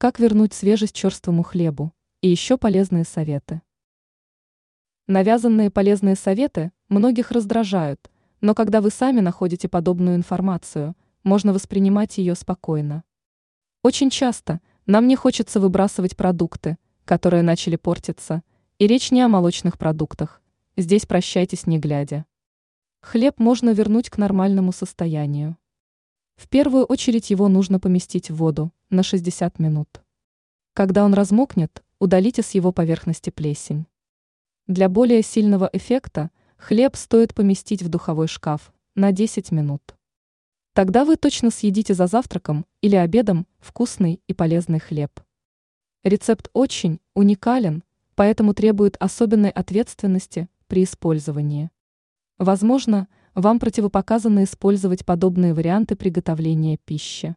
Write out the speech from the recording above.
Как вернуть свежесть черствому хлебу? И еще полезные советы. Навязанные полезные советы многих раздражают, но когда вы сами находите подобную информацию, можно воспринимать ее спокойно. Очень часто нам не хочется выбрасывать продукты, которые начали портиться, и речь не о молочных продуктах. Здесь прощайтесь не глядя. Хлеб можно вернуть к нормальному состоянию. В первую очередь его нужно поместить в воду на 60 минут. Когда он размокнет, удалите с его поверхности плесень. Для более сильного эффекта хлеб стоит поместить в духовой шкаф на 10 минут. Тогда вы точно съедите за завтраком или обедом вкусный и полезный хлеб. Рецепт очень уникален, поэтому требует особенной ответственности при использовании. Возможно, вам противопоказано использовать подобные варианты приготовления пищи.